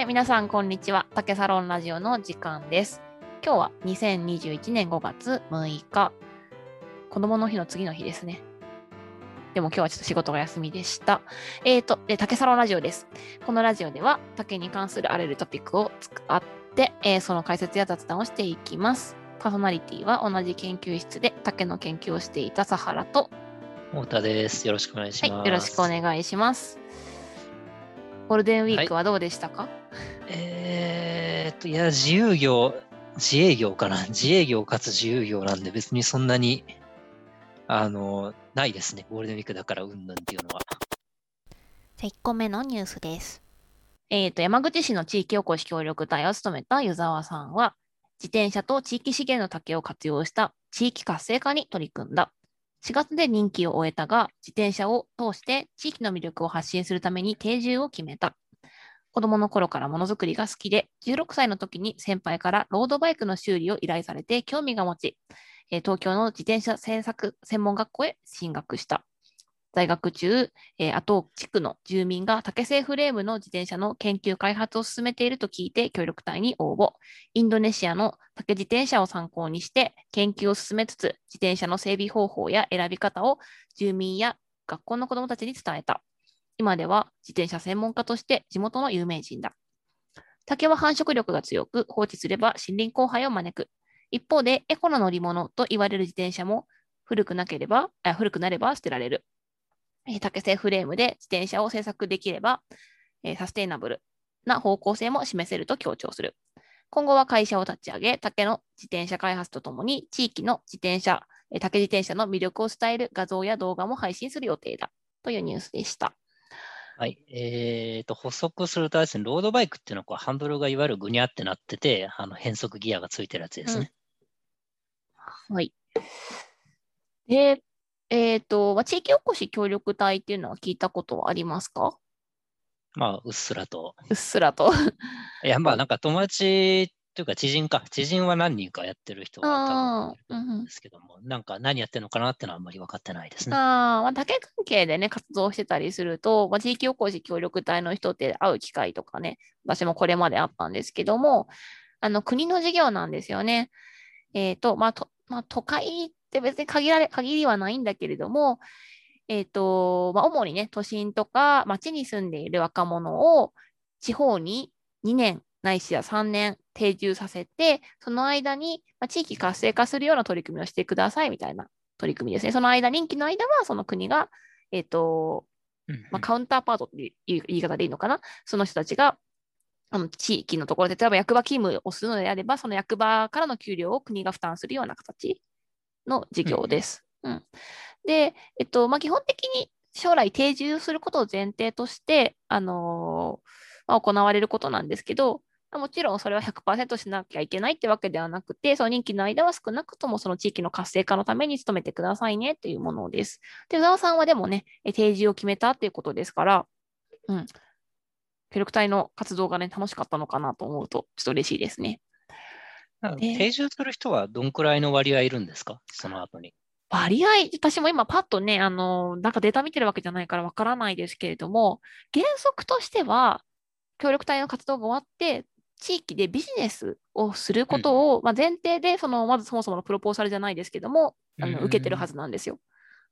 え皆さん、こんにちは。竹サロンラジオの時間です。今日は2021年5月6日。子供の日の次の日ですね。でも今日はちょっと仕事が休みでした。えっ、ー、と、で竹サロンラジオです。このラジオでは竹に関するあらゆるトピックを使って、えーその解説や雑談をしていきます。パーソナリティは同じ研究室で竹の研究をしていたサハラと、太田です。よろしくお願いします。はい、よろしくお願いします。ゴールデンウィークはどうでしたか、えーっと、いや、自由業、自営業かな。自営業かつ自由業なんで、別にそんなに、あの、ないですね。ゴールデンウィークだからうんぬんっていうのは。じゃあ1個目のニュースです。えっ、と、山口市の地域おこし協力隊を務めた湯沢さんは、自転車と地域資源の竹を活用した地域活性化に取り組んだ。4月で任期を終えたが、自転車を通して地域の魅力を発信するために定住を決めた。子供の頃からものづくりが好きで、16歳の時に先輩からロードバイクの修理を依頼されて興味が持ち、東京の自転車製作専門学校へ進学した。在学中、えー、あと地区の住民が竹製フレームの自転車の研究開発を進めていると聞いて協力隊に応募。インドネシアの竹自転車を参考にして研究を進めつつ、自転車の整備方法や選び方を住民や学校の子どもたちに伝えた。今では自転車専門家として地元の有名人だ。竹は繁殖力が強く、放置すれば森林荒廃を招く。一方で、エコな乗り物と言われる自転車も古くなければ、あ古くなれば捨てられる。竹製フレームで自転車を製作できれば、えサステイナブルな方向性も示せると強調する。今後は会社を立ち上げ、竹の自転車開発とともに、地域の自転車、竹自転車の魅力を伝える画像や動画も配信する予定だ。というニュースでした。はい。えーっと、補足するとですね、ロードバイクっていうのはこうハンドルがいわゆるぐにゃってなってて、あの変速ギアがついてるやつですね。はい。で、えっ、と、まあ地域おこし協力隊っていうのは聞いたことはありますか？まあ、うっすらと。うっすらと。いや、まあ、なんか友達というか知人か。知人は何人かやってる人が多分いるんですけども、なんか何やってるのかなってのはあんまり分かってないですね。あーまあ、竹関係でね、活動してたりすると、まあ、地域おこし協力隊の人って会う機会とかね、私もこれまであったんですけども、あの、国の事業なんですよね。えっ、と、まあ、と、まあ、都会って別に限られ、限りはないんだけれども、えっ、と、まあ、主にね、都心とか町に住んでいる若者を地方に2年ないしは3年定住させて、その間に、まあ、地域活性化するような取り組みをしてくださいみたいな取り組みですね。その間、任期の間はその国が、えっ、と、まあ、カウンターパートっていう言い方でいいのかな？その人たちが、あの地域のところで、例えば役場勤務をするのであれば、その役場からの給料を国が負担するような形の事業です。うんで、えっと、まあ、基本的に将来定住することを前提として、あのーまあ、行われることなんですけど、まあもちろんそれは100%しなきゃいけないってわけではなくて、その任期の間は少なくともその地域の活性化のために努めてくださいねっていうものです。で、宇沢さんはでもね、え定住を決めたっていうことですから、うん。協力隊の活動がね、楽しかったのかなと思うと、ちょっと嬉しいですね。定住する人はどんくらいの割合いるんですか？その後に。割合、私も今パッとね、あの、なんかデータ見てるわけじゃないからわからないですけれども、原則としては、協力隊の活動が終わって、地域でビジネスをすることを、まあ、前提で、その、まずそもそものプロポーザルじゃないですけども、あのうん受けてるはずなんですよ。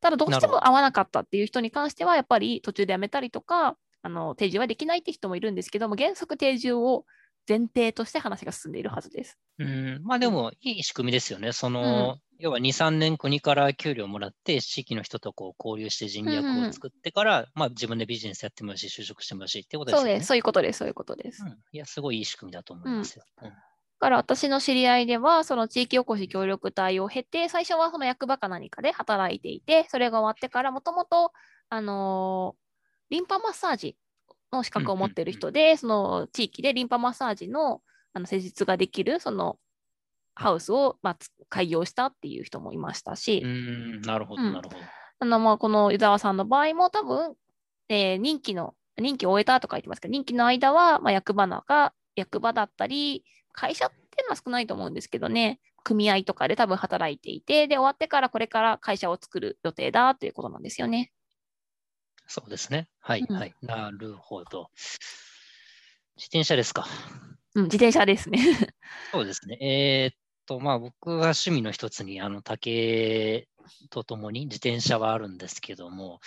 ただ、どうしても合わなかったっていう人に関しては、やっぱり途中で辞めたりとか、あの、定住はできないって人もいるんですけども、原則定住を前提として話が進んでいるはずです。うん、まあでもいい仕組みですよね。その、要は2、3年国から給料もらって、地域の人とこう交流して人うんうん脈を作ってから、まあ自分でビジネスやってもいいし、就職してもいいしってことですよね。そうです。そういうことです。そういうことです。うん、いや、すごいいい仕組みだと思いますよ。うんだから私の知り合いでは、その地域おこし協力隊を経て、最初はその役場か何かで働いていて、それが終わってから、もともと、あのーリンパマッサージの資格を持っている人で、その地域でリンパマッサージのあの施術ができる、そのハウスを、まあ、つ開業したっていう人もいましたし、うん、なるほど、うんなるほど。あのまあこの湯沢さんの場合も多分、えー任期の、任期を終えたとか言ってますけど、任期の間は、まあ、役場なんか、役場だったり、会社っていうのは少ないと思うんですけどね、組合とかで多分働いていて、で、終わってからこれから会社を作る予定だということなんですよね。そうですね。はい、うんはい。なるほど。自転車ですか。うん、自転車ですね。そうですね。えーっと、まあ僕は趣味の一つに、あの、竹とともに自転車はあるんですけども、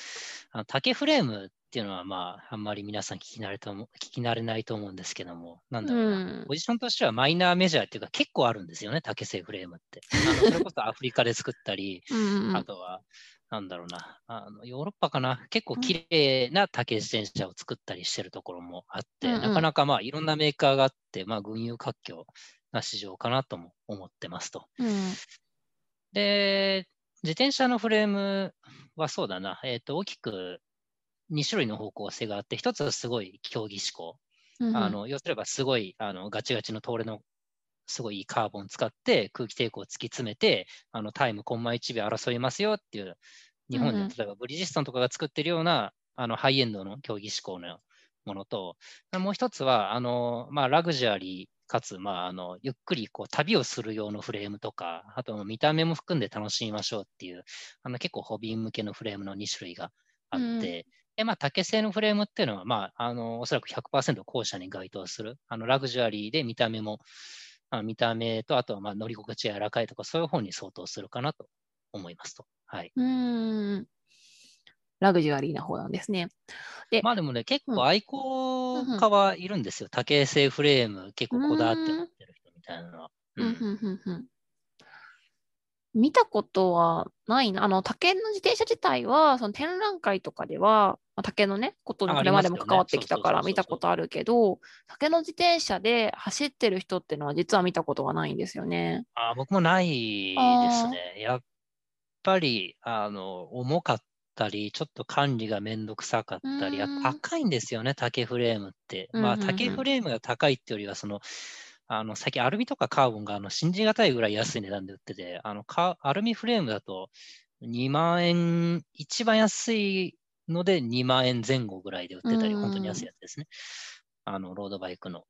あの竹フレームっていうのは、まあ、あんまり皆さん聞き慣れとも聞き慣れないと思うんですけども、なんだろうな、うんポジションとしてはマイナーメジャーっていうか結構あるんですよね、竹製フレームって。あのそれこそアフリカで作ったり、うんうんあとは、なんだろうな、あのヨーロッパかな、結構綺麗な竹自転車を作ったりしてるところもあって、うんうんなかなかまあいろんなメーカーがあって、まあ群雄割拠な市場かなとも思ってますと。うんで、自転車のフレームはそうだな、えっ、と、大きく2種類の方向性があって、一つはすごい競技志向。うんあの要すればすごいあのガチガチの通れのすごいいいカーボン使って空気抵抗を突き詰めてあのタイムコンマ1秒争いますよっていう日本で例えばブリヂストンとかが作ってるようなあのハイエンドの競技志向のものともう一つはあの、まあ、ラグジュアリーかつ、まあ、あのゆっくりこう旅をする用のフレームとかあと見た目も含んで楽しみましょうっていうあの結構ホビー向けのフレームの2種類があって、うんで、まあ、竹製のフレームっていうのは、まあ、あの、おそらく100%後者に該当する、あの、ラグジュアリーで見た目も、まあ、見た目と、あとは、まあ、乗り心地柔らかいとか、そういう方に相当するかなと思いますと。はい。うんラグジュアリーな方なんですね。で、まあ、でもね、結うん構愛好家はいるんですよ。竹製フレーム、結構こだわって持ってる人みたいなのは。うんうんうんうんうん見たことはないな。あの、竹の自転車自体は、その展覧会とかでは、まあ、竹のね、ことにあこれまでも関わってきたから見たことあるけど、竹の自転車で走ってる人っていうのは実は見たことがないんですよね。あ僕もないですね。やっぱり、あの、重かったり、ちょっと管理がめんどくさかったり、あうん高いんですよね、竹フレームって。まあ、竹フレームが高いってよりは、その、あの、最近アルミとかカーボンがあの信じがたいぐらい安い値段で売ってて、あの、カアルミフレームだと2万円、一番安いので2万円前後ぐらいで売ってたり、うん本当に安いやつですね。あの、ロードバイクの。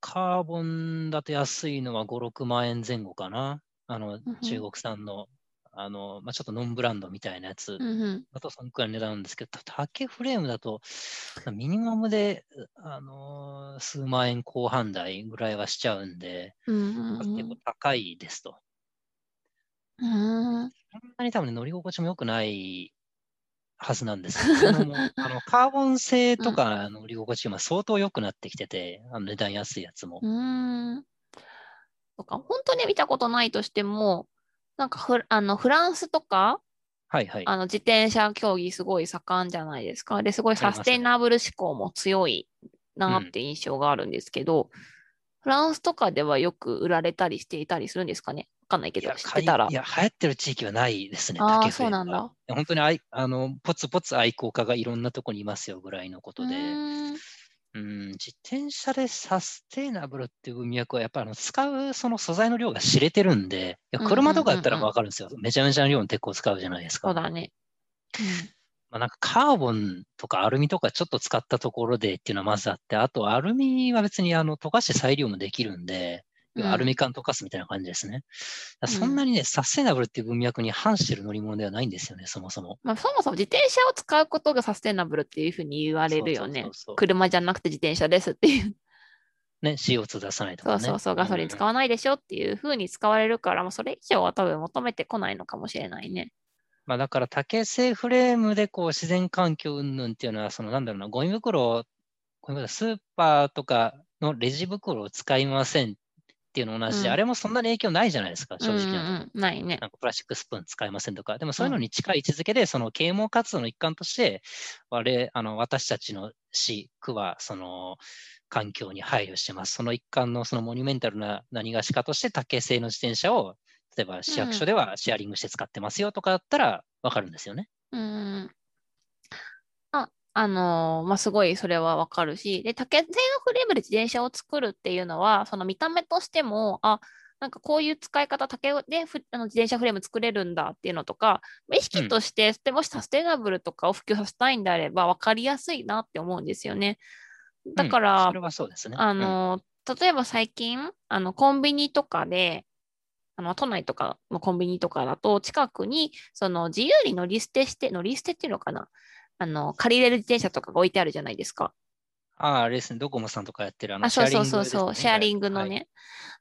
カーボンだと安いのは5、6万円前後かな。あのうん、中国産の、あの、まあ、ちょっとノンブランドみたいなやつうんうん。だとそのくらいの値段なんですけど、た竹フレームだと、ミニマムで、あのー数万円後半台ぐらいはしちゃうんで、うんうん結構高いですと。うん。うんそんなに多分ね、乗り心地も良くないはずなんですよ。というのも あのカーボン製とかの乗り心地が今相当良くなってきてて、あの値段安いやつも。うーん。そうか、本当に見たことないとしても、なんかフあのフランスとか、はいはい。あの自転車競技すごい盛んじゃないですか。で、すごいサステイナブル志向も強いなって印象があるんですけど、フランスとかではよく売られたりしていたりするんですかね？わかんないけど、いや知ってたらい。や、流行ってる地域はないですね。あそうなんだ。本当にあいあのポツポツ愛好家がいろんなとこにいますよぐらいのこうとで。うん、自転車でサステイナブルっていう文脈は、やっぱあの使うその素材の量が知れてるんで、車とかだったらわかるんですよ。めちゃめちゃな量の鉄鋼使うじゃないですか。そうだね。まあ、なんかカーボンとかアルミとかちょっと使ったところでっていうのはまずあって、あとアルミは別にあの溶かして再利用もできるんで、アルミ缶溶かすみたいな感じですね。そんなにね、サステイナブルっていう文脈に反してる乗り物ではないんですよね、そもそも。まあ、そもそも自転車を使うことがサステナブルっていうふうに言われるよねそうそう。そうそう車じゃなくて自転車ですっていう。ね、CO2 出さないとかね。そうそうそう、ガソリン使わないでしょっていうふうに使われるから、もうそれ以上は多分求めてこないのかもしれないね。まあ、だから竹製フレームでこう自然環境云々っていうのは、そのなんだろうな、ゴミ袋、ゴミ袋スーパーとかのレジ袋を使いませんっていうのと同じで、うんあれもそんなに影響ないじゃないですか、正直なうんうん、ないね。なんかプラスチックスプーン使いませんとか、でもそういうのに近い位置づけで、その啓蒙活動の一環として、我あの私たちの市、区はその環境に配慮してます。その一環のそのモニュメンタルな何がしかとして、竹製の自転車を、例えば市役所ではシェアリングして使ってますよとかだったらわかるんですよね。うん。あ、あのーまあ、すごいそれはわかるし、で、竹製のフレームで自転車を作るっていうのは、その見た目としても、あ、なんかこういう使い方、竹でふあの自転車フレーム作れるんだっていうのとか、まあ意識として、でもしサステナブルとかを普及させたいんであれば、分かりやすいなって思うんですよね。だかうんら、それはそうですね。あうんの、例えば最近、あの、コンビニとかで、あの、都内とかのコンビニとかだと、近くに、その、自由に乗り捨てして、乗り捨てっていうのかな？あの、借りれる自転車とかが置いてあるじゃないですか。ああ、あれですね、ドコモさんとかやってるあのあ、そうそうそうそう、シェアリングのはいね。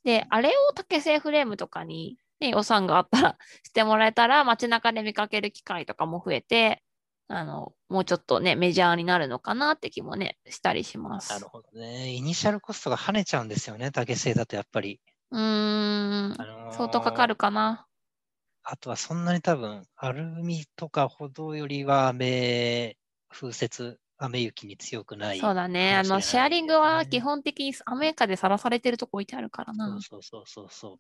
で、あれを竹製フレームとかに、ね、予算があったらしてもらえたら、街中で見かける機会とかも増えて、あの、もうちょっとね、メジャーになるのかなって気もね、したりします。なるほどね。イニシャルコストが跳ねちゃうんですよね、竹製だとやっぱり。うーん、あのー相当かかるかな。あとはそんなに多分、アルミとかほどよりは雨、風雪、雨雪に強くない。そうだね。あの、シェアリングは基本的に雨風さらされてるとこ置いてあるからな。そうそうそうそう。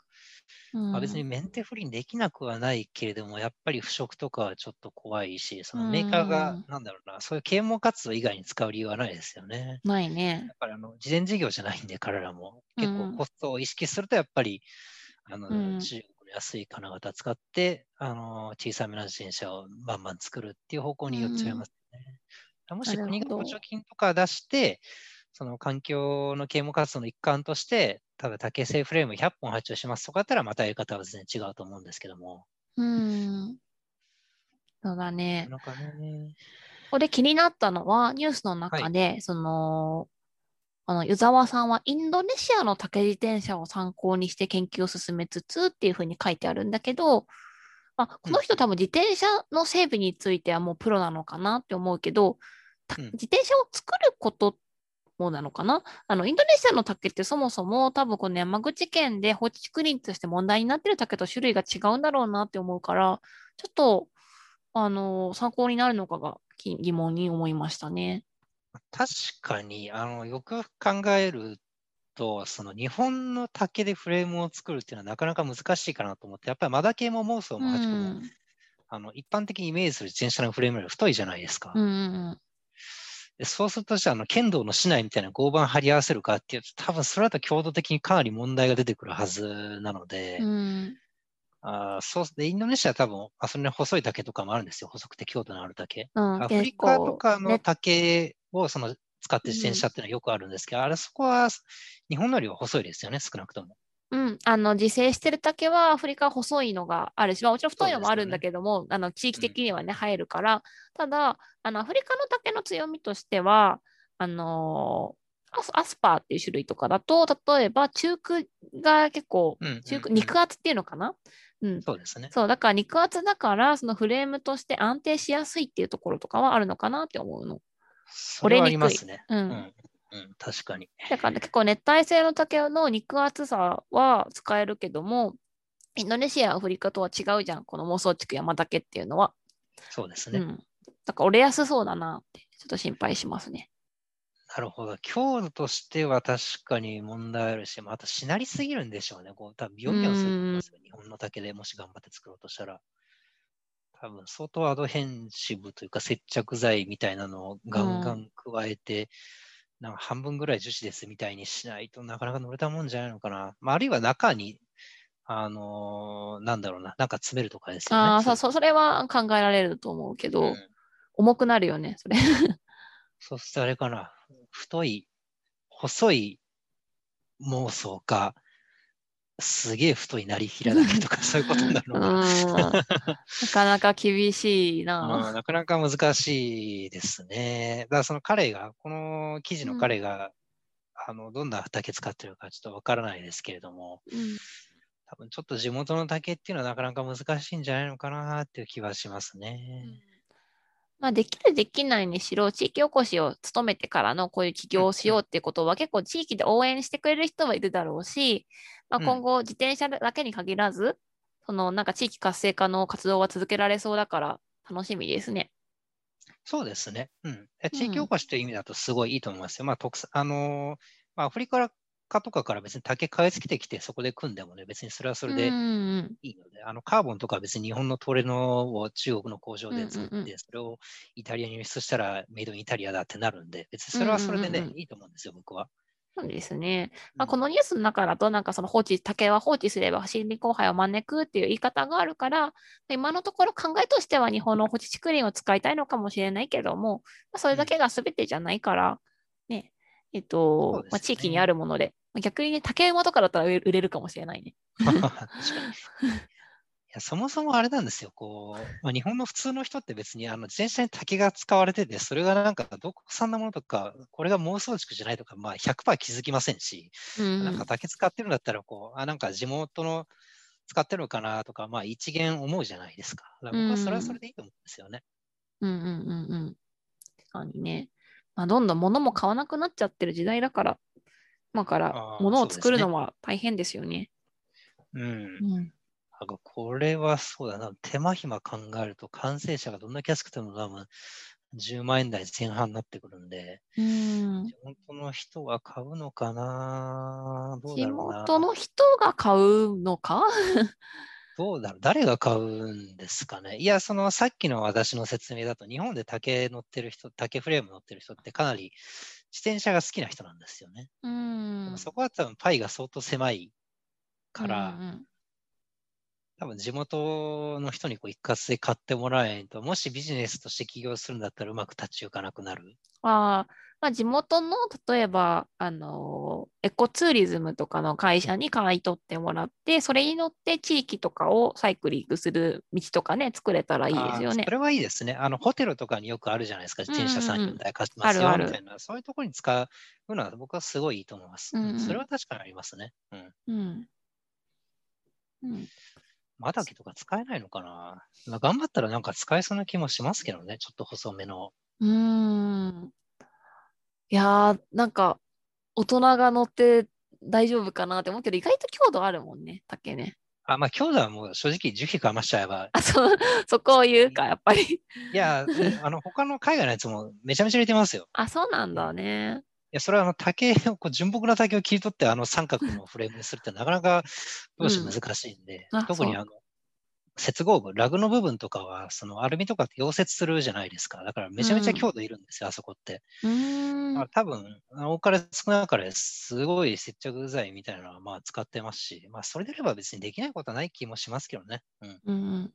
うんまあ、別にメンテフリーにできなくはないけれども、やっぱり腐食とかはちょっと怖いし、そのメーカーがうん、なんだろうな、そういう啓蒙活動以外に使う理由はないですよね。ないねや。っぱりあの、事前事業じゃないんで、彼らも。結うん構コストを意識すると、やっぱり、あの、うん中安い金型使って、あの、小さめな自転車をバンバン作るっていう方向に寄っちゃいますね。もしなるほど国が補助金とか出して、その環境の啓蒙活動の一環として、多分竹製フレーム100本発注しますとかだったら、またやり方は全然違うと思うんですけども。うん。そうだね。なかね。ここで気になったのは、ニュースの中で、その、あの、湯沢さんはインドネシアの竹自転車を参考にして研究を進めつつっていうふうに書いてあるんだけど、まあ、この人多分自転車の整備についてはもうプロなのかなって思うけど、たうん。自転車を作ることもなのかな？あの、インドネシアの竹ってそもそも多分この山口県で放置竹林として問題になってる竹と種類が違うんだろうなって思うから、ちょっと、あの、参考になるのかがき疑問に思いましたね。確かに、あの、よく考えると、その日本の竹でフレームを作るっていうのはなかなか難しいかなと思って、やっぱりマダ系も妄想うもハチコも、ん。あの、一般的にイメージする自転車のフレームより太いじゃないですか。うんうんでそうすると、じゃあ、あの、剣道の市内みたいな合板貼り合わせるかっていうと、多分それだと強度的にかなり問題が出てくるはずなので、うん。うん。あーそうで、インドネシアは多分、あそれに細い竹とかもあるんですよ。細くて強度のある竹。うん、アフリカとかのね竹をその使って自転車っていうのはよくあるんですけど、あれそこは日本のよりは細いですよね、少なくとも。うん、あの自生してる竹はアフリカは細いのがあるし、まあ、もちろん太いのもあるんだけども、あの地域的にはね、生えるから、ただあの、アフリカの竹の強みとしては、あのーアスアスパーっていう種類とかだと、例えば中空が結構、うんうんうん中空肉厚っていうのかな、うん、そうですね。そう、だから肉厚だから、そのフレームとして安定しやすいっていうところとかはあるのかなって思うの。それはありますね。う。うんん、うん、確かに。だから結構熱帯性の竹の肉厚さは使えるけども、インドネシア、アフリカとは違うじゃん、この妄想地区山竹っていうのは。そうですね。うん。だから折れやすそうだなって、ちょっと心配しますね。なるほど。強度としては確かに問題あるし、またしなりすぎるんでしょうね。こう多分ビヨンビヨンすると思いますよ。日本の竹でもし頑張って作ろうとしたら。多分相当アドヘンシブというか接着剤みたいなのをガンガン加えて、なんか半分ぐらい樹脂ですみたいにしないとなかなか乗れたもんじゃないのかな。まあ、あるいは中に、あのーなんだろうな、なんか詰めるとかですよね。ああ、そそれは考えられると思うけど、うん重くなるよね、それ。そうするとあれかな、太い、細い妄想か、すげえ太いなりひらだけとか、そういうことになるうん。のかな。なかなか厳しいうんな。なかなか難しいですね。だからその彼が、この記事の彼が、あのどんな竹使ってるかちょっとわからないですけれども、うん多分ちょっと地元の竹っていうのはなかなか難しいんじゃないのかなっていう気はしますね。まあ、できるできないにしろ、地域おこしを務めてからのこういう起業をしようっていうことは、結構地域で応援してくれる人はいるだろうし、まあ、うん今後自転車だけに限らず、そのなんか地域活性化の活動は続けられそうだから楽しみですね。そうですね。うん。え地域おこしという意味だとすごいいいと思いますよ。まあ、特産、あのーまあ、アフリカかとかから別に竹買い付けてきて、そこで組んでもね、別にそれはそれでいいので、あの、カーボンとかは別に日本のトレノを中国の工場で作って、それをイタリアに輸出したらメイドインイタリアだってなるんで、別にそれはそれでね、いいと思うんですよ、僕は。そうですね。まあ、うんこのニュースの中だと、なんかその放置、竹は放置すれば森林荒廃を招くっていう言い方があるから、今のところ考えとしては日本の放置竹林を使いたいのかもしれないけども、まあ、それだけが全てじゃないから、ね、えっと、ね。まあ、地域にあるもので、まあ逆にね、竹馬とかだったら売れるかもしれないね。確かに。やそもそもあれなんですよ。こう、まあ、日本の普通の人って別にあの自転車に竹が使われてて、それがなんかどこ産なものとか、これが妄想畜じゃないとか、まあ100%気づきませんし、うんなんか竹使ってるんだったら、こう、あ、なんか地元の使ってるのかなとか、まあ一元思うじゃないですか。だから僕はそれはそれでいいと思うんですよね。うんうんうんうん。確かにね。まあ、どんどん物も買わなくなっちゃってる時代だから、今からあー物を作るのは大変ですよね。うん。うん。なんかこれはそうだな。手間暇考えると完成車がどんだけ安くても多分10万円台前半になってくるんで、うん地元の人が買うのかな？どう地だろうな。元の人が買うのか？どうだろう誰が買うんですかねいや、そのさっきの私の説明だと、日本で竹乗ってる人、竹フレーム乗ってる人ってかなり自転車が好きな人なんですよね。うでんも。そこは多分パイが相当狭いから、うんうん多分地元の人にこう一括で買ってもらえんと、もしビジネスとして起業するんだったらうまく立ち行かなくなる。あーまあ、地元の例えば、あのーエコツーリズムとかの会社に買い取ってもらって、それに乗って地域とかをサイクリングする道とかね、作れたらいいですよねそ。れはいいですね。あの、ホテルとかによくあるじゃないですか。自転車3、うんうんうん4台貸しますよみたいな。そういうところに使うのは僕はすごいいいと思います。うんうんそれは確かにありますね。うん。うん。うん。まだけとか使えないのかな、まあ、頑張ったらなんか使えそうな気もしますけどね。ちょっと細めの。うーん。いやー、なんか、大人が乗って大丈夫かなって思うけど、意外と強度あるもんね、竹ね。あ、まあ、強度はもう正直樹皮かましちゃえば。あ、そう、そこを言うか、やっぱり。いや、あの、他の海外のやつもめちゃめちゃ入れてますよ。あ、そうなんだね。いや、それはあの竹を、こう純朴な竹を切り取ってあの三角のフレームにするってなかなかどうして難しいんで、うん特にあの、接合部、ラグの部分とかは、そのアルミとかって溶接するじゃないですか。だからめちゃめちゃ強度いるんですよ、あそこって。んまあ、。多分、多かれ少なかれすごい接着剤みたいなのはまあ使ってますし、まあそれであれば別にできないことはない気もしますけどね。うん。うん。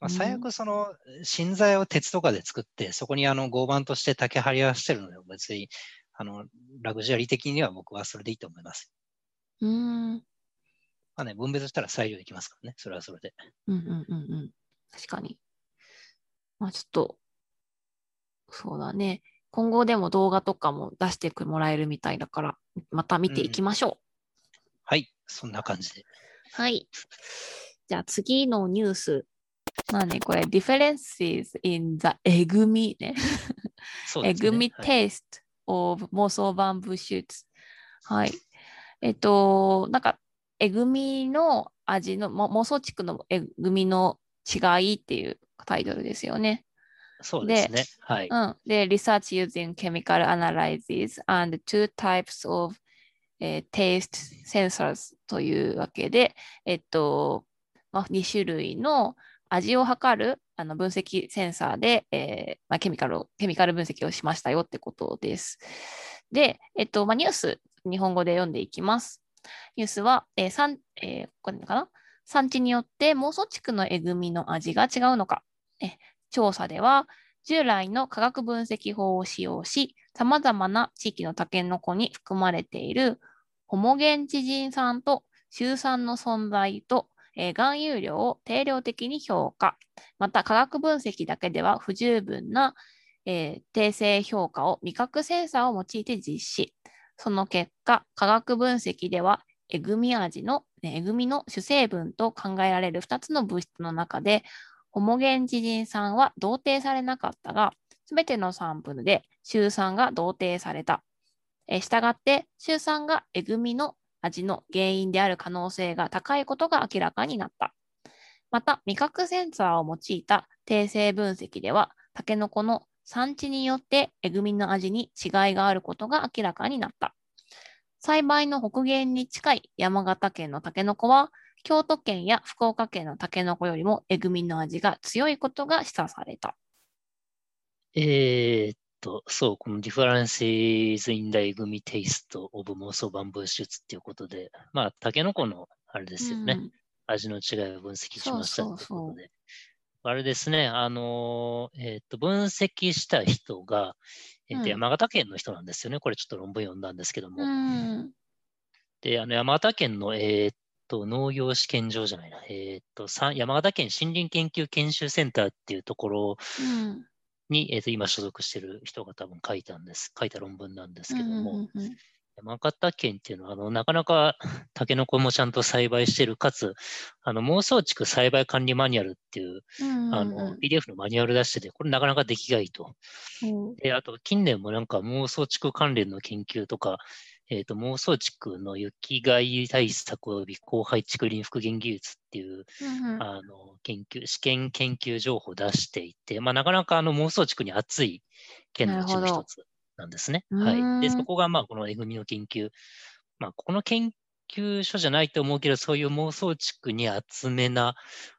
まあ、最悪その芯材を鉄とかで作って、そこにあの合板として竹張り合わせてるので、別にあのラグジュアリー的には僕はそれでいいと思います。うーん。まあね、分別したら再利用できますからね、それはそれで。うんうんうんうん。確かに。まあちょっと、そうだね。今後でも動画とかも出してもらえるみたいだから、また見ていきましょう。はい、そんな感じで。はい。じゃあ次のニュース。まあね、これ、differences in the えぐみね。え。ぐみはい taste of 妄想バンブーシューツ。はい。えっと、なんか、えぐみの味の、も妄想地区のえぐみの違いっていうタイトルですよね。そうですね。はい。うん。で、research using chemical analysis and two types of、えー taste sensors というわけで、えっと、まあ、2種類の味を測るあの分析センサーで、えーまあ、ケミカルを、ケミカル分析をしましたよってことです。で、えっと、まあ、ニュース、日本語で読んでいきます。ニュースは、えー産えーこれかな？産地によって妄想地区のえぐみの味が違うのか。え調査では、従来の化学分析法を使用し、様々な地域のタケノコに含まれているホモゲンチジン酸とシュウ酸の存在と、えー含有量を定量的に評価。また、化学分析だけでは不十分な、えー定性評価を味覚センサーを用いて実施。その結果、化学分析では、えぐみ味の、えぐみの主成分と考えられる2つの物質の中で、ホモゲンジジン酸は同定されなかったが、すべてのサンプルでシュウ酸が同定された。えーしたがって、シュウ酸がえぐみの味の原因である可能性が高いことが明らかになった。また、味覚センサーを用いた定性分析では、タケノコの産地によってえぐみの味に違いがあることが明らかになった。栽培の北限に近い山形県のタケノコは、京都県や福岡県のタケノコよりもえぐみの味が強いことが示唆された。えーっと、そう、この Differences in the Egumi Taste of Moso Bamboo Shoots っていうことで、まあ、タケノコのあれですよね。うん味の違いを分析しましたそうそうそうということで。あれですね、あのー、えーっと、分析した人が、えーっとうん山形県の人なんですよね。これちょっと論文読んだんですけども。うん。で、あの山形県の、えーっと、農業試験場じゃないな。えっ、と、さ山形県森林研究研修センターっていうところうん。に、えっ、と、今所属してる人が多分書いたんです。書いた論文なんですけども、うんうんうん山形県っていうのは、あの、なかなか タケノコもちゃんと栽培してる、かつ、あの、妄想地区栽培管理マニュアルっていう、うんあの、PDF のマニュアル出してて、これなかなか出来がいいと。う。んで、あと、近年もなんか妄想地区関連の研究とか、えっ、と、妄想地区の雪害対策及び荒廃竹林復元技術っていう、うんあの、研究、試験研究情報を出していて、まあ、なかなかあの妄想地区に熱い県のうちの一つなんですね。はい。で、そこがまあ、このえぐみの研究、まあ、ここの研究所じゃないと思うけど、そういう妄想地区に厚めな、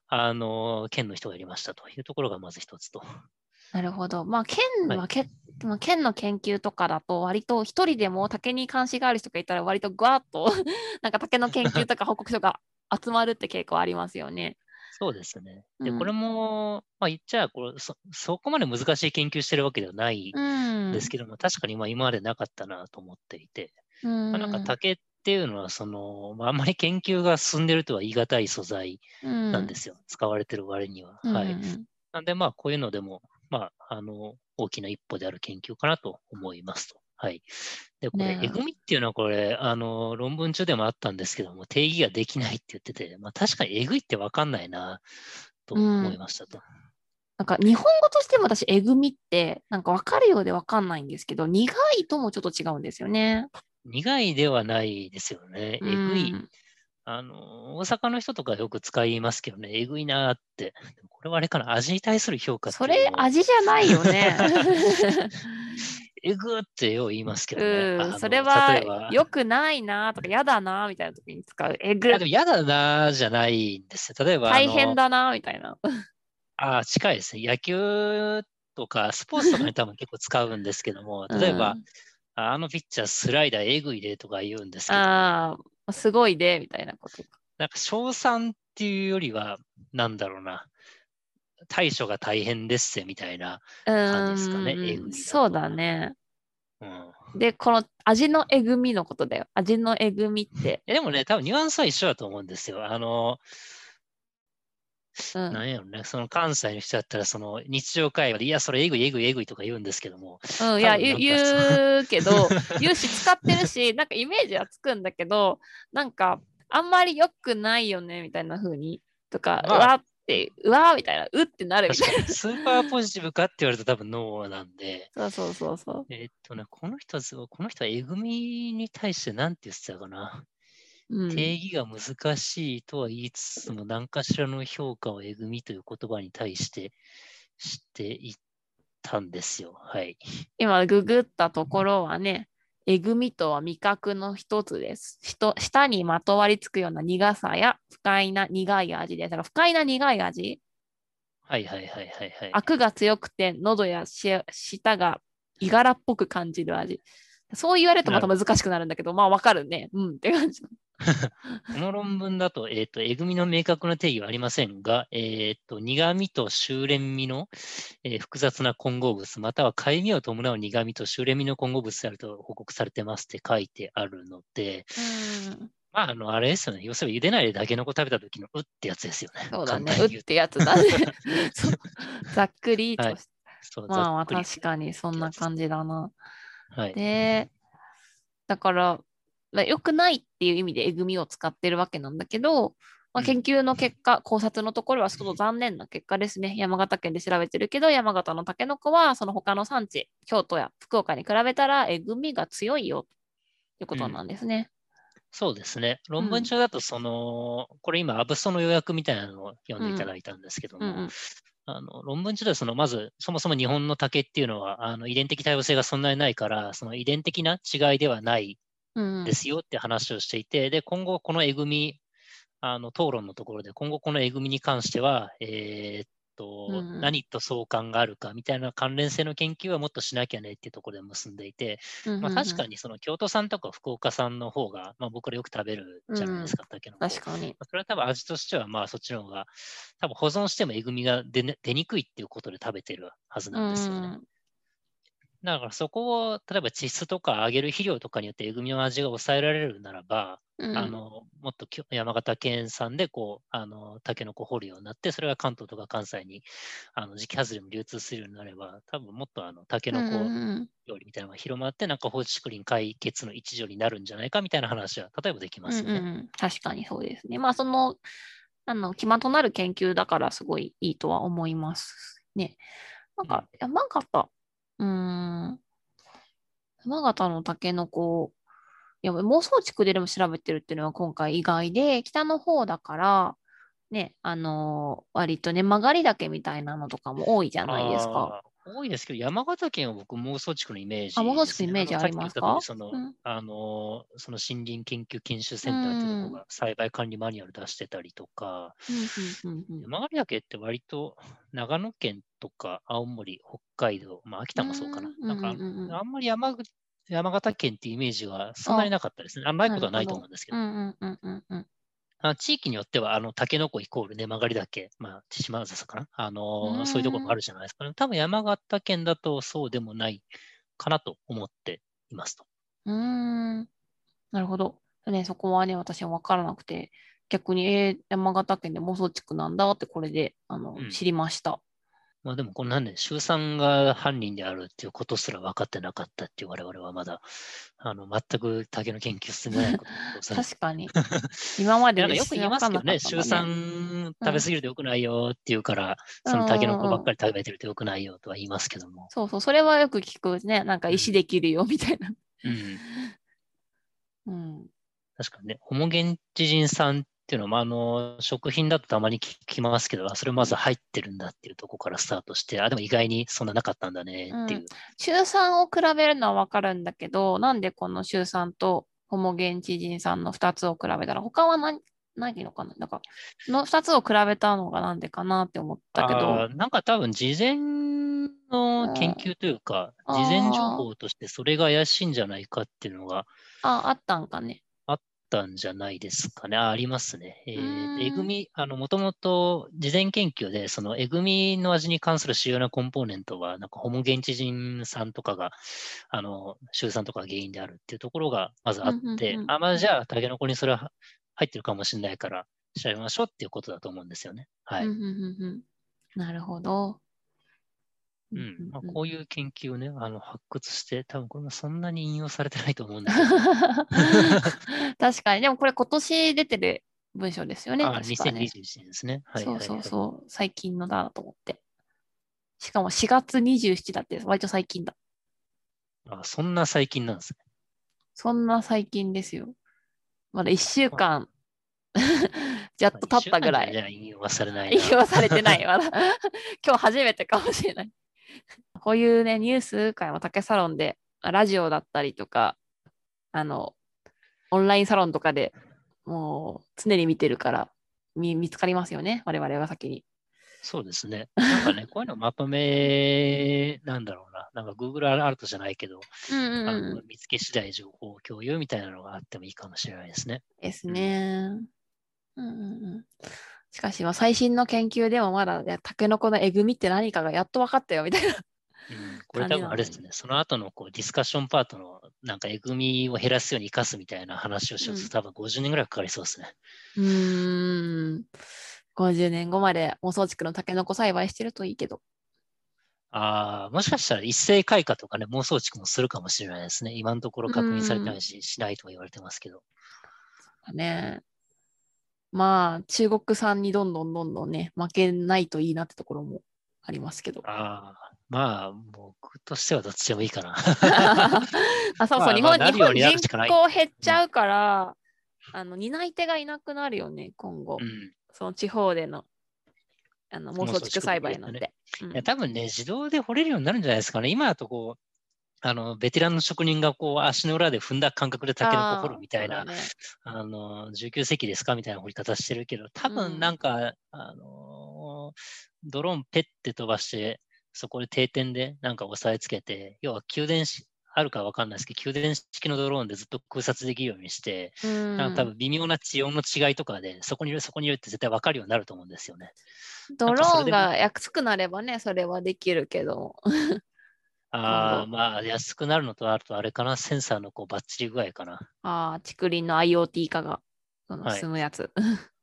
あの、県の人がいましたというところがまず一つと。なるほど。まあ、県ははけ、まあ、県の研究とかだと、割と一人でも竹に関心がある人がいたら、割とぐわっと、なんか竹の研究とか報告書が集まるって傾向ありますよね。そうですね。で、うんこれも、まあ言っちゃこれそ、そこまで難しい研究してるわけではないうんん。ですけども、確かにまあ今までなかったなと思っていて、うん。まあ、なんか竹っていうのは、その、まあ、あんまり研究が進んでるとは言い難い素材ななんですよ。使われてる割には。うん。はい。なんで、まあ、こういうのでも、まあ、あの、大きな一歩である研究かなと思いますと。はい。で、これ、ねええぐみっていうのは、これ、あの、論文中でもあったんですけども、定義ができないって言ってて、まあ、確かにえぐいってわかんないな、と思いましたと。なんか日本語としても私、えぐみって、なんか分かるようで分かんないんですけど、苦いともちょっと違うんですよね。苦いではないですよね。えぐい。うんあの、大阪の人とかよく使いますけどね、えぐいなーって。これはあれかな、味に対する評価それ味じゃないよね。えぐってよう言いますけどね。あうん、のそれは例えば良くないなとか嫌だなみたいな時に使う。えぐいや、でも嫌だなーじゃないんですよ。例えば、大変だなみたいな。あー近いですね。野球とかスポーツとかに多分結構使うんですけども、例えば、うんあのピッチャースライダーえぐいでとか言うんですけど、ああ、すごいでみたいなことか。なんか称賛っていうよりは、なんだろうな、対処が大変ですぜみたいな。う感じですかねーんそうだね。うん、で、この味のえぐみのことだよ。味のえぐみって。えでもね、多分ニュアンスは一緒だと思うんですよ。あの、うんなんやろね、その関西の人だったら、その日常会話で、いや、それえぐいえぐいえぐいとか言うんですけども、うん、いや、言うけど、言うし、使ってるし、なんかイメージはつくんだけど、なんか、あんまり良くないよね、みたいな風に、とか、まあって、うわみたいな、うってなるみたいな。スーパーポジティブかって言われると多分ノーなんで、そうそうそうそう。えーっとね、この人この人はえぐみに対して何て言ってたかな。うん、定義が難しいとは言いつつも、何かしらの評価をえぐみという言葉に対してしていったんですよ。はい。今、ググったところはね、えぐみとは味覚の一つです。舌にまとわりつくような苦さや不快な苦い味です。だから不快な苦い味、はいはいはいはいはい。悪が強くて喉やし舌がいがらっぽく感じる味。そう言われるとまた難しくなるんだけど、まあわかるね。うんって感じ。この論文だと、えっ、と、えぐみの明確な定義はありませんが、えっ、と、苦味と修練味の、えー複雑な混合物、または痒みを伴う苦味と修練味の混合物であると報告されてますって書いてあるので、うんまあ、あの、あれですよね。要するに茹でないでだけのこ食べた時のうってやつですよね。そうだね。ううってやつだね。ざっくりとはいまあ確かにそんな感じだな。はい。で、だから、まあ、良くないっていう意味でえぐみを使ってるわけなんだけど、まあ、うん研究の結果、考察のところはちょっと残念な結果ですね。山形県で調べてるけど、山形のタケノコはその他の産地、京都や福岡に比べたらえぐみが強いよということなんですね。そうですね。論文中だと、その、これ今、アブストの予約みたいなのを読んでいただいたんですけども、うんうんあの論文中ではその、まず、そもそも日本の竹っていうのは、あの遺伝的多様性がそんなにないから、その遺伝的な違いではないうんですよって話をしていて、で、今後このえぐみ、あの討論のところで、今後このえぐみに関しては、えーっと、うんうん何と相関があるかみたいな関連性の研究はもっとしなきゃねっていうところで結んでいて、まあ、確かに。にその京都産とか福岡産の方が、まあ、僕らよく食べるじゃないですか、竹の子確かに。まあそれは多分味としては、まあそっちの方が、多分保存してもえぐみが出,、ね、出にくいっていうことで食べてるはずなんですよね。だからそこを、例えば地質とか上げる肥料とかによってえぐみの味が抑えられるならば、うんあのもっと山形県産でこうあのタケノコ掘るようになって、それが関東とか関西にあの時期外れも流通するようになれば、多分もっとあのタケノコうんうんうん料理みたいなのが広まって、なんか放置竹林解決の一助になるんじゃないかみたいな話は、例えばできますよね。うんうんうん確かにそうですね。まあ、その、あの、基盤となる研究だからすごいいいとは思いますね。なんか、山形、うーん、山形のタケノコ、いや、妄想地区ででも調べてるっていうのは今回意外で、北の方だから、ね、あのー割とね、曲がり岳みたいなのとかも多いじゃないですか。多いですけど、山形県は僕、妄想地区のイメージです、あ妄想地区のイメージありますか？その、うん。あの、その森林研究研修センターっていうとが栽培管理マニュアル出してたりとか、うんうんうんうん。山狩岳って割と長野県とか青森、北海道、まあ秋田もそうかな。うんなんかあんまり山口山形県っていうイメージはそんなになかったですね。あないことはないと思うんですけど。あ地域によっては、あの、タケノコイコール根曲がり岳、まあ、千島笹かなあのうんそういうところもあるじゃないですか、ね。多分山形県だとそうでもないかなと思っていますと。うーん。なるほど。ね、そこはね、私は分からなくて、逆に、えー山形県で妄想地区なんだって、これで、あの、うん知りました。まあでも、こんなんで、周さんが犯人であるっていうことすら分かってなかったっていう我々はまだ、あの、全く竹の研究進んでないこと確かに。今までなんかよく言いますけどね、週知らなかったんだ3食べ過ぎると良くないよっていうから、そのタケノコばっかり食べてると良くないよとは言いますけども。そうそう、それはよく聞くね。なんか石できるよみたいな。うん。うん。確かにね、ホモゲンチジン酸っていうのは、まあ、あの、食品だとたまに聞きますけど、あそれまず入ってるんだっていうところからスタートして、あ、でも意外にそんななかったんだねっていう。週酸を比べるのはわかるんだけど、なんでこの週酸とホモゲンチジン酸の2つを比べたら、他は何ないのかな？なんか、その2つを比べたのがなんでかなって思ったけど。なんか多分事前の研究というか、うん事前情報としてそれが怪しいんじゃないかっていうのがあ、あったんかね。たんじゃないですかね。あありますね。えうーえぐみ、あの、もともと事前研究で、そのえぐみの味に関する主要なコンポーネントは、なんかホモゲンチジン酸とかが、あの、臭酸とかが原因であるっていうところがまずあって、うんうんうんあ、まあじゃあ、タケノコにそれは入ってるかもしれないから、調べましょうっていうことだと思うんですよね。はい。うんうんうんうんなるほど。うんまあ、うんこういう研究をね、あの発掘して、多分これもそんなに引用されてないと思うんですけど、確かに。でもこれ今年出てる文章ですよね。あ確かね。2021年ですね。はい、そうはいはいそうそう。最近のだなと思って。しかも4月27だって、割と最近だ。あそんな最近なんですね。そんな最近ですよ。まだ1週間、やっと経ったぐらい。じゃあ引用はされないな。引用されてない。まだ 今日初めてかもしれない。こういうね、ニュース会は竹サロンで、ラジオだったりとか、あの、オンラインサロンとかでもう常に見てるから見見つかりますよね。我々が先に。そうですね。なんかね、こういうのまとめ、なんだろうな。なんか Google アラートじゃないけど、うんうんあうんの見つけ次第情報共有みたいなのがあってもいいかもしれないですね。ですね。うんうんうん。しかし、まあ最新の研究でもまだ、タケノコのえぐみって何かがやっと分かったよみたいな。うん、これ多分あれですね、その後のこうディスカッションパートのなんかえぐみを減らすように生かすみたいな話をしようと、うん多分50年ぐらいかかりそうですね。うーん。50年後まで妄想地区のタケノコ栽培してるといいけど。ああ、もしかしたら一斉開花とかね、妄想地区もするかもしれないですね。今のところ確認されてないし、しないとも言われてますけど。ね。まあ、中国産にどんどんどんどんね、負けないといいなってところもありますけど。ああ、まあ、僕としてはどっちでもいいかな。あ、そうそう、まあ日本、人口減っちゃうから、あの、担い手がいなくなるよね、今後。うん。その地方での、あの、妄想地区栽培なん妄想地区て。うんいや、多分ね、自動で掘れるようになるんじゃないですかね。今だとこう、あの、ベテランの職人がこう、足の裏で踏んだ感覚でタケノコ掘るみたいなあねあの、19世紀ですかみたいな掘り方してるけど、多うん分なんか、あの、ドローンペッて飛ばして、そこで定点でなんか押さえつけて、要は宮殿し、あるかわかんないですけど、宮殿式のドローンでずっと空撮できるようにして、うんなんか多分微妙な地温の違いとかで、そこにいる、そこにいるって絶対わかるようになると思うんですよね。ドローンが安くなればね、それはできるけど。あまあ、安くなるのと、あとあれかな、センサーのこうバッチリ具合かな。ああ、竹林の IoT 化がそのはい進むやつ。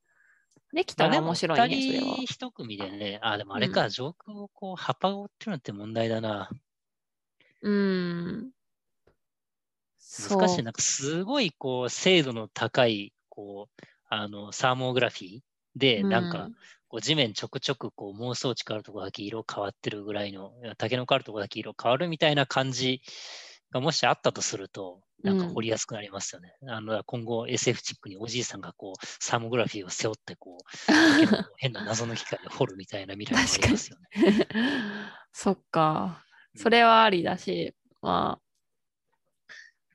できたら面白いね、そ二れは人。一組でね、あ、でもあれか、上空をこう、葉っぱを追ってるのって問題だな。うーん。難しい。なんかすごいこう、精度の高い、こう、あの、サーモグラフィーで、なんか、こう地面ちょくちょくこう妄想地変わるとこだけ色変わってるぐらいの、竹の変わるとこだけ色変わるみたいな感じがもしあったとすると、なんかうん掘りやすくなりますよね。あの今後 SF チックにおじいさんがこうサーモグラフィーを背負ってこう 変な謎の機械で掘るみたいな未来もありますよね。そっか。うんそれはありだし、ま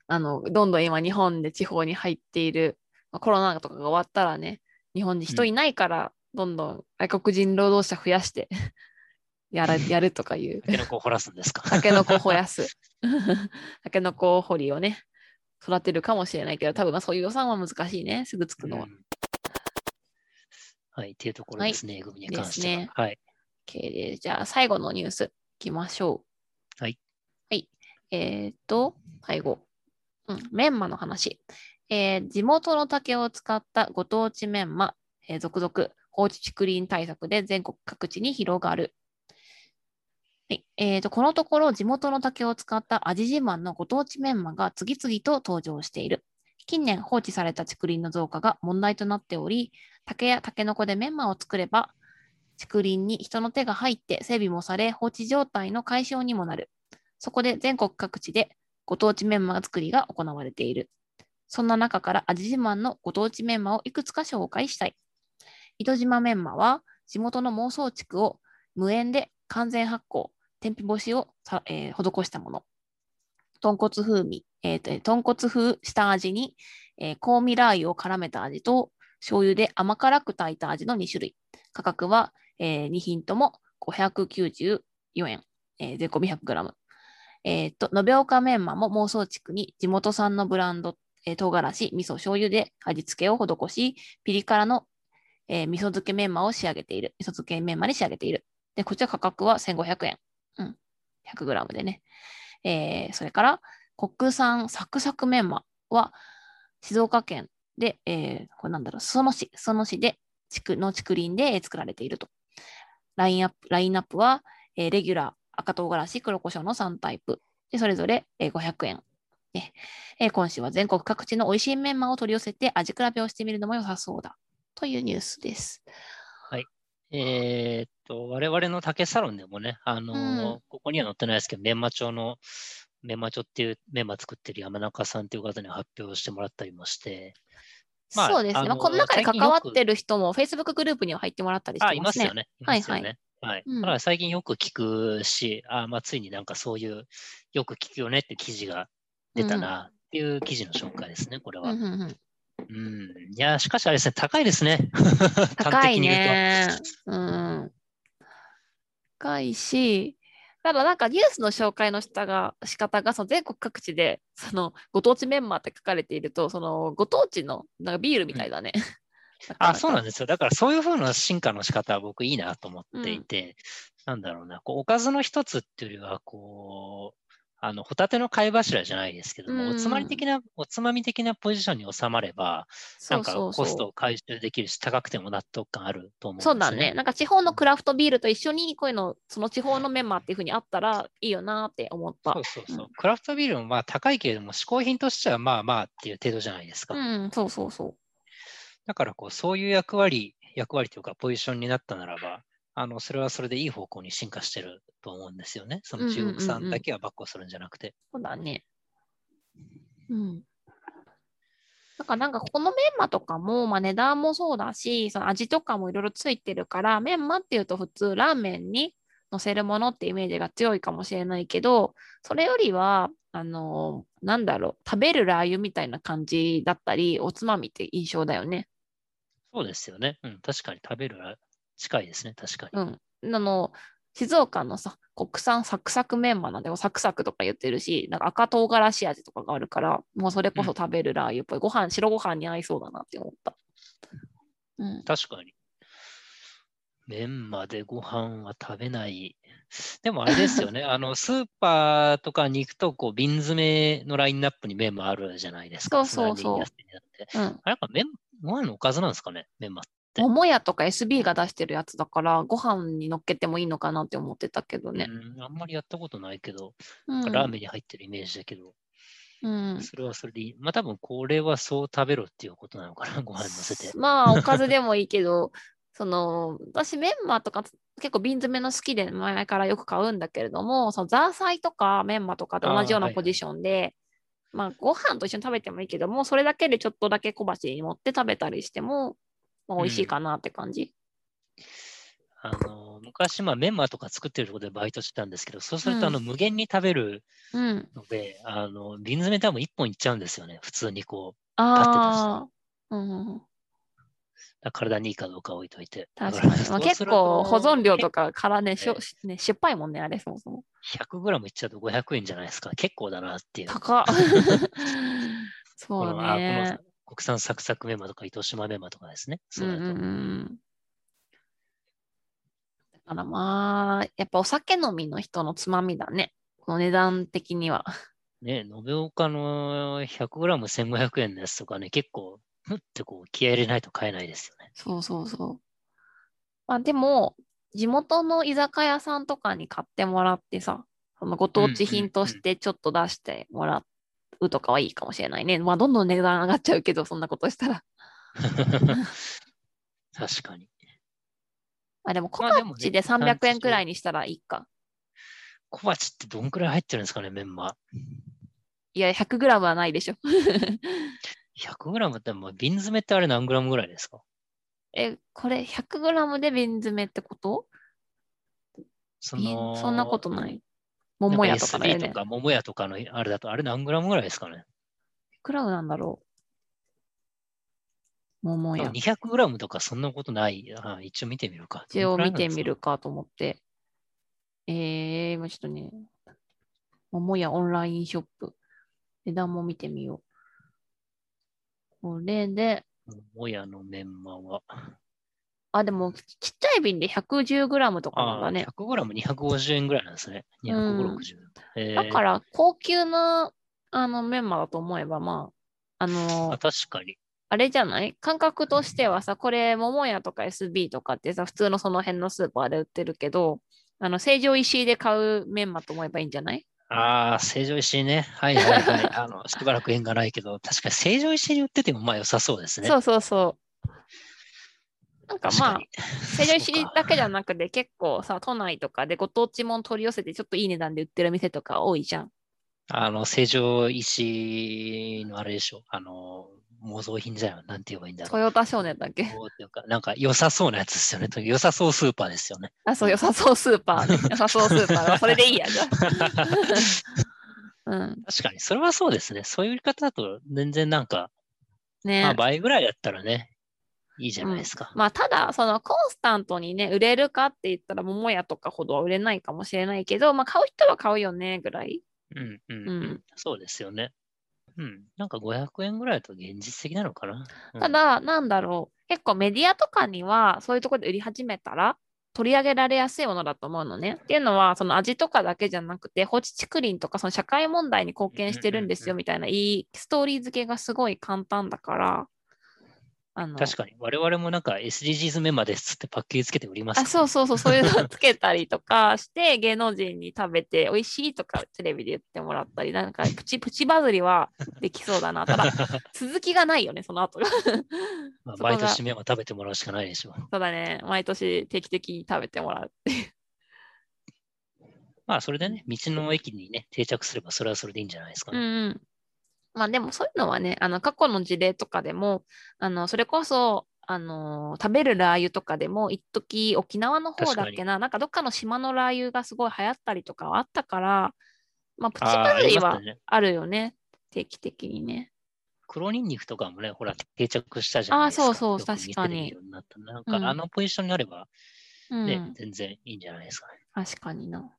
あ、あの、どんどん今日本で地方に入っている、まあコロナとかが終わったらね、日本に人いないから、どんどん外国人労働者増やして やら、やるとかいう、竹の子を掘らすんですか？タケノコを燃やす。タケノコ掘りをね、育てるかもしれないけど、多分まあそういう予算は難しいね、すぐつくのは。うんはい、っていうところですね、グミに関しては。ねはい。OK です。じゃあ最後のニュースいきましょう。はい。はい。えーっと、最後。うん、メンマの話。えー地元の竹を使ったご当地メンマ、えー続々放置竹林対策で全国各地に広がる。はいえーとこのところ地元の竹を使った味自慢のご当地メンマが次々と登場している。近年放置された竹林の増加が問題となっており、竹やタケノコでメンマを作れば竹林に人の手が入って整備もされ放置状態の解消にもなる。そこで全国各地でご当地メンマ作りが行われている。そんな中から味自慢のご当地メンマをいくつか紹介したい。糸島メンマは地元の妄想地区を無塩で完全発酵、天日干しをさ、えー施したもの。豚骨風味、えーと豚骨風下味に、えー香味ラー油を絡めた味と醤油で甘辛く炊いた味の2種類。価格は、え2品とも594円、えー税込み 100g。えっと、延岡メンマも妄想地区に地元産のブランド、えー唐辛子、味噌、醤油で味付けを施し、ピリ辛の、えー味噌漬けメンマを仕上げている。味噌漬けメンマに仕上げている。で、こちら価格は1500円。うん。100g でね。えーそれから、国産サクサクメンマは、静岡県で、えーこれなんだろう、裾野市、裾野市で、地区の竹林で作られていると。ラインアップ、ラインナップは、えーレギュラー、赤唐辛子、黒胡椒の3タイプ。で、それぞれ、えー500円。ねえー今週は全国各地の美味しいメンマを取り寄せて味比べをしてみるのも良さそうだ。というニュースです。えーっと、我々の竹サロンでもね、あのーうんここには載ってないですけど、メンマ町の、メンマ町っていうメンマ作ってる山中さんっていう方に発表してもらったりもして、まあそうですね。まあ、この中で関わってる人も Facebook グループには入ってもらったりしあ、てまね。いますすよね。いますよね。はい。うんだから最近よく聞くし、あまあ、ついになんかそういう、よく聞くよねって記事が出たなっていう記事の紹介ですね、これは。うんうんうんうん。いや、しかしあれですね、高いですね。高端い。ね。うん。高いし、ただなんかニュースの紹介の仕方が仕方がその全国各地でそのご当地メンマって書かれていると、そのご当地のなんかビールみたいだね。あ、そうなんでですよ。だからそういう風な進化の仕方は僕いいなと思っていて、なんだろうな、こうおかずの一つっていうよりは、こう、あの、ホタテの貝柱じゃないですけども、うんおつまり的な、おつまみ的なポジションに収まれば、なんかコストそを回収できるし、高くても納得感あると思うんう。ですそうだね。。なんか地方のクラフトビールと一緒にこういうの、その地方のメンマっていうふうにあったらいいよなって思ったそう。そうそう。うんクラフトビールもまあ高いけれども、嗜好品としてはまあまあっていう程度じゃないですか。うん、そうそうそう。だからこう、そういう役割、役割というかポジションになったならば、あの、それはそれでいい方向に進化してると思うんですよね。その中国産だけはばっこするんじゃなくて。そうだね。うん。だからなんかこのメンマとかも、まあ、値段もそうだし、その味とかもいろいろついてるから、メンマっていうと普通ラーメンに乗せるものってイメージが強いかもしれないけど、それよりは、あのなんだろう、食べるラー油みたいな感じだったり、おつまみって印象だよね。そうですよね。うん、確かに食べるら近いですね。確かに。うん。あの、静岡のさ、国産サクサクメンマなんで、サクサクとか言ってるし、なんか赤唐辛子味とかがあるから、もうそれこそ食べるラー油っぽい、ご飯、白ご飯に合いそうだなって思った。うん。確かに。メンマでご飯は食べない。でもあれですよね。あの、スーパーとかに行くと、こう、瓶詰めのラインナップにメンマあるじゃないですか。そうそうそう。あれメン、ご飯のおかずなんですかね、メンマって。桃屋とか SB が出してるやつだから、ご飯に乗っけてもいいのかなって思ってたけどね。うん、あんまりやったことないけど、うん。ラーメンに入ってるイメージだけど、うん。それはそれでいい。まあ多分これはそう食べろっていうことなのかな、ご飯乗せて。まあ、おかずでもいいけど、その、私メンマとか結構瓶詰めの好きで前からよく買うんだけれども、そのザーサイとかメンマとかと同じようなポジションで、まあ、ご飯と一緒に食べてもいいけども、それだけでちょっとだけ小鉢に盛って食べたりしても、まあ、美味しいかなって感じ。あの、昔、まあメンマとか作ってるところでバイトしてたんですけど、そうするうんとあの無限に食べるうん。ので、あの、瓶詰め多分1本いっちゃうんですよね。普通にこう、ああ、うんうんうん。体にいいかどうか置いといて。確かに。まあ、結構保存料とかからね、しょえね、酸っぱいもんね、あれそもそも。100g いっちゃうと500円じゃないですか。結構だなっていう。高っ。そうね。国産サクサクメンマとか糸島メンマとかですね。そううんだと。うんうん。だからまあ、やっぱお酒飲みの人のつまみだね。この値段的には。ね、延岡の 100g1500 円のやつとかね、結構、ふってこう気合い入れないと買えないですよね。そうそうそう。まあでも、地元の居酒屋さんとかに買ってもらってさ、そのご当地品としてちょっと出してもらうとかはいいかもしれないね。まあどんどん値段上がっちゃうけど、そんなことしたら。確かに。まあでも小鉢で300円くらいにしたらいいか。小鉢ってどんくらい入ってるんですかね、メンマ。いや、100g はないでしょ。100g って、まあ、瓶詰めってあれ何グラムぐらいですか？え、これ 100g で瓶詰めってこと？そんなことない。桃屋とかだよ SB ね。とか桃屋とかのあれだと、あれ何グラムぐらいですかね？いくらなんだろう？桃屋。200グラムとかそんなことない。あ一応見てみるか。一応見てみるかと思って。えー、今ちょっとね、桃屋オンラインショップ。値段も見てみよう。これで、桃屋のメンマは。あ、でもちちっちゃい瓶で 110g とかなんあだね。100グラム250円ぐらいなんですね。うん260。えーだから、高級なあのメンマだと思えば、まあ、あのあ、確かに。あれじゃない？感覚としてはさ、これ、桃屋とか SB とかってさ、普通のその辺のスーパーで売ってるけど、あの、成城石井で買うメンマと思えばいいんじゃない？ああ、成城石井ね。はいはいはい。あの、しばらく縁がないけど、確かに成城石井に売っててもまあ良さそうですね。そうそうそう。なんかまあ成城石井だけじゃなくて、結構さ、都内とかでご当地もん取り寄せて、ちょっといい値段で売ってる店とか多いじゃん。あの、成城石井のあれでしょ。あの、模造品じゃん。なんて言えばいいんだろう。トヨタ少年だっけ？なんか良さそうなやつですよね。と良さそうスーパーですよね。あ、そう、良さそうスーパーね。良さそうスーパー。それでいいや、じゃあ。うん。確かに、それはそうですね。そういう売り方だと、全然なんか、ねまあ倍ぐらいだったらね、いいじゃないですか。まあ、ただ、そのコンスタントにね、売れるかって言ったら、桃屋とかほどは売れないかもしれないけど、まあ、買う人は買うよね、ぐらい。うん、うん、ううんん。そうですよね。うん。なんか500円ぐらいだと現実的なのかな。うんた、だ、なんだろう、結構メディアとかには、そういうところで売り始めたら、取り上げられやすいものだと思うのね。っていうのは、その味とかだけじゃなくて、放置竹林とか、その社会問題に貢献してるんですよ、うんうんうんみたいな、いいストーリー付けがすごい簡単だから、あの、確かに、我々もなんか SDGs メンマですってパッケージつけて売りますあ、そうそうそう、そういうのをつけたりとかして、芸能人に食べて美味しいとかテレビで言ってもらったり、なんかプチプチバズりはできそうだな。ただ、続きがないよね、その後が。まあ毎年メンマ食べてもらうしかないでしょう。そうだね、毎年定期的に食べてもらうっていう。まあ、それでね、道の駅にね、定着すれば、それはそれでいいんじゃないですかうんね。うん。まあでもそういうのはね、あの過去の事例とかでも、あのそれこそ、あの食べるラー油とかでも、一時沖縄の方だっけな、なんかどっかの島のラー油がすごい流行ったりとかはあったから、まあプチあーバズりはあるよね、定期的にね。黒ニンニクとかもね、ほら、定着したじゃないですか。あーそうそう確かになんか、うんあのポジションになれば、うん、ね、全然いいんじゃないですかね。確かにな。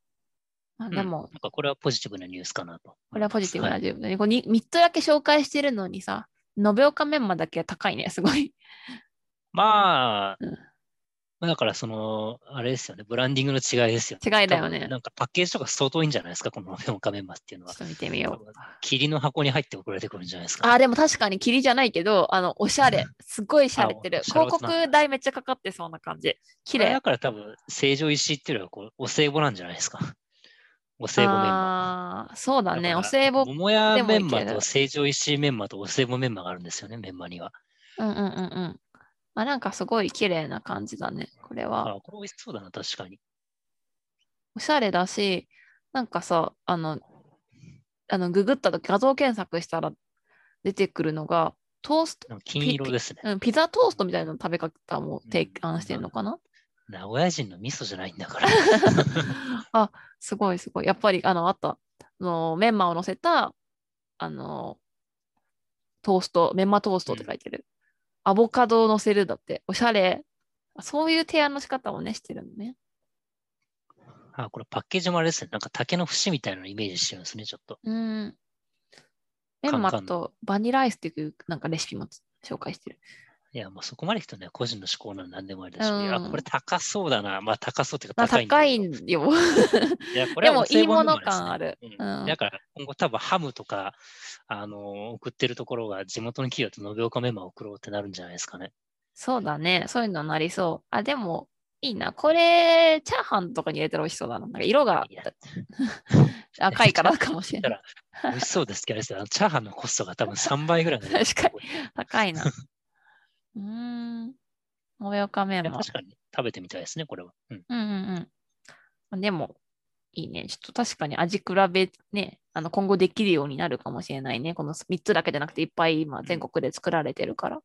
まあ、うんでも、なんかこれはポジティブなニュースかなと。これはポジティブなはい自分で、こうに3つだけ紹介してるのにさ、延岡メンマだけは高いね、すごい。まあ、うんままあ、だからその、あれですよね、ブランディングの違いですよね。違いだよねなんかパッケージとか相当いいんじゃないですか、この4日メンマっていうのはちょっ。と見てみよう。霧の箱に入って送られてくるんじゃないですか。あ、でも確かに霧じゃないけど、あの、おしゃれ。すごいしゃれてる広告代めっちゃかかってそうな感じ。綺麗だ。から多分、成城石井っていうのはこうお歳暮なんじゃないですか。お歳暮メンマ。そうだね。からお歳暮。桃屋メンマと成城石井メンマとお歳暮メンマがあるんですよね、メンマには。うんうんうんうん。あ、なんかすごい綺麗な感じだね。これは。あ、これ美味しそうだな、確かに。おしゃれだし、なんかさ、あの、あのググったと画像検索したら出てくるのが、トースト、金色ですね。うん、ピザトーストみたいな食べ方も提案してるのかな、名古屋人の味噌じゃないんだから。あ、すごいすごい。やっぱり、あの、あった。あのメンマを乗せた、あの、トースト、メンマトーストって書いてる。アボカドを乗せるだって。おしゃれ。あそういう提案の仕方をね、してるのね。あ、これパッケージもあれですね。なんか竹の節みたいなのイメージしてるんですね、ちょっと。うん。メンマとバニラアイスっていうなんかレシピも紹介してる。いや、もうそこまでいくとね、個人の思考なんなんでもありだし、うんいや、これ高そうだな。まあ高そうっていうまあか高いんだ高けどいんよ。いや、これはでもいいもの感ある。うんうんだから今後多分ハムとか、あのー送ってるところが地元の企業と延岡メンマを送ろうってなるんじゃないですかね。そうだね。そういうのなりそう。あ、でも、いいな。これ、チャーハンとかに入れたら美味しそうだな。なんか色が 赤いからかもしれない。美味しそうですけど、チャーハンのコストが多分3倍ぐらい確か高いな。うーん。延岡メンマ。いや確かに食べてみたいですね、これは。うん。うんうんうん。でも、いいね。ちょっと確かに味比べね、あの今後できるようになるかもしれないね。この3つだけじゃなくていっぱい今全国で作られてるから。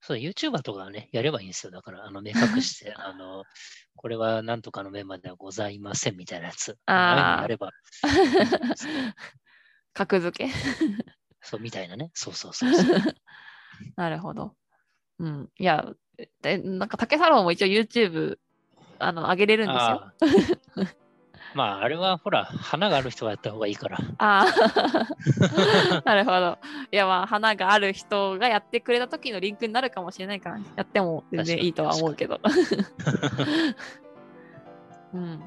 そう、YouTuber とかはね、やればいいんですよ。だから、あの、目隠して、あの、これはなんとかのメンマではございませんみたいなやつ。あーああれば、格付け。そう、みたいなね。そうそうそうそう。なるほど。うん。いや、でなんか竹サロンも一応 YouTube あの上げれるんですよ。まあ、あれはほら、花がある人がやった方がいいから。ああ。なるほど。いや、まあ、花がある人がやってくれた時のリンクになるかもしれないから、やっても全然いいとは思うけど。うん。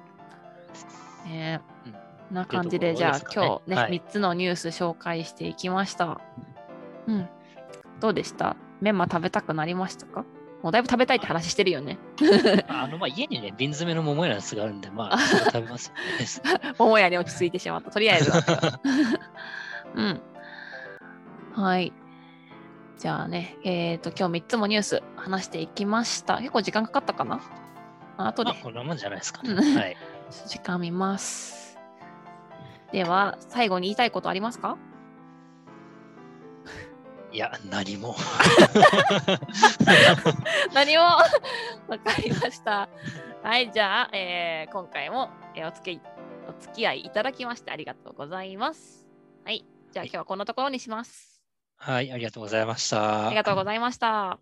ねえうんな感じで、じゃあ今日ねはい3つのニュース紹介していきました。うん。どうでした？メンマ食べたくなりましたか？もうだいぶ食べたいって話してるよね。あの、まあ、家にね、瓶詰めの桃屋のやつがあるんで、まあ、食べますよね。桃屋に落ち着いてしまった。とりあえずは。うん。はい。じゃあね、えっ、と、今日3つもニュース話していきました。結構時間かかったかな？あ後でまあ、こんなもんじゃないですかね。うんはい。時間見ます。では、最後に言いたいことありますか？いや、何も。何も わかりました。はい、じゃあ、えー今回も、えーお付きお付き合いいただきましてありがとうございます。はい、じゃあ今日はこんなところにします。はい、ありがとうございました。ありがとうございました。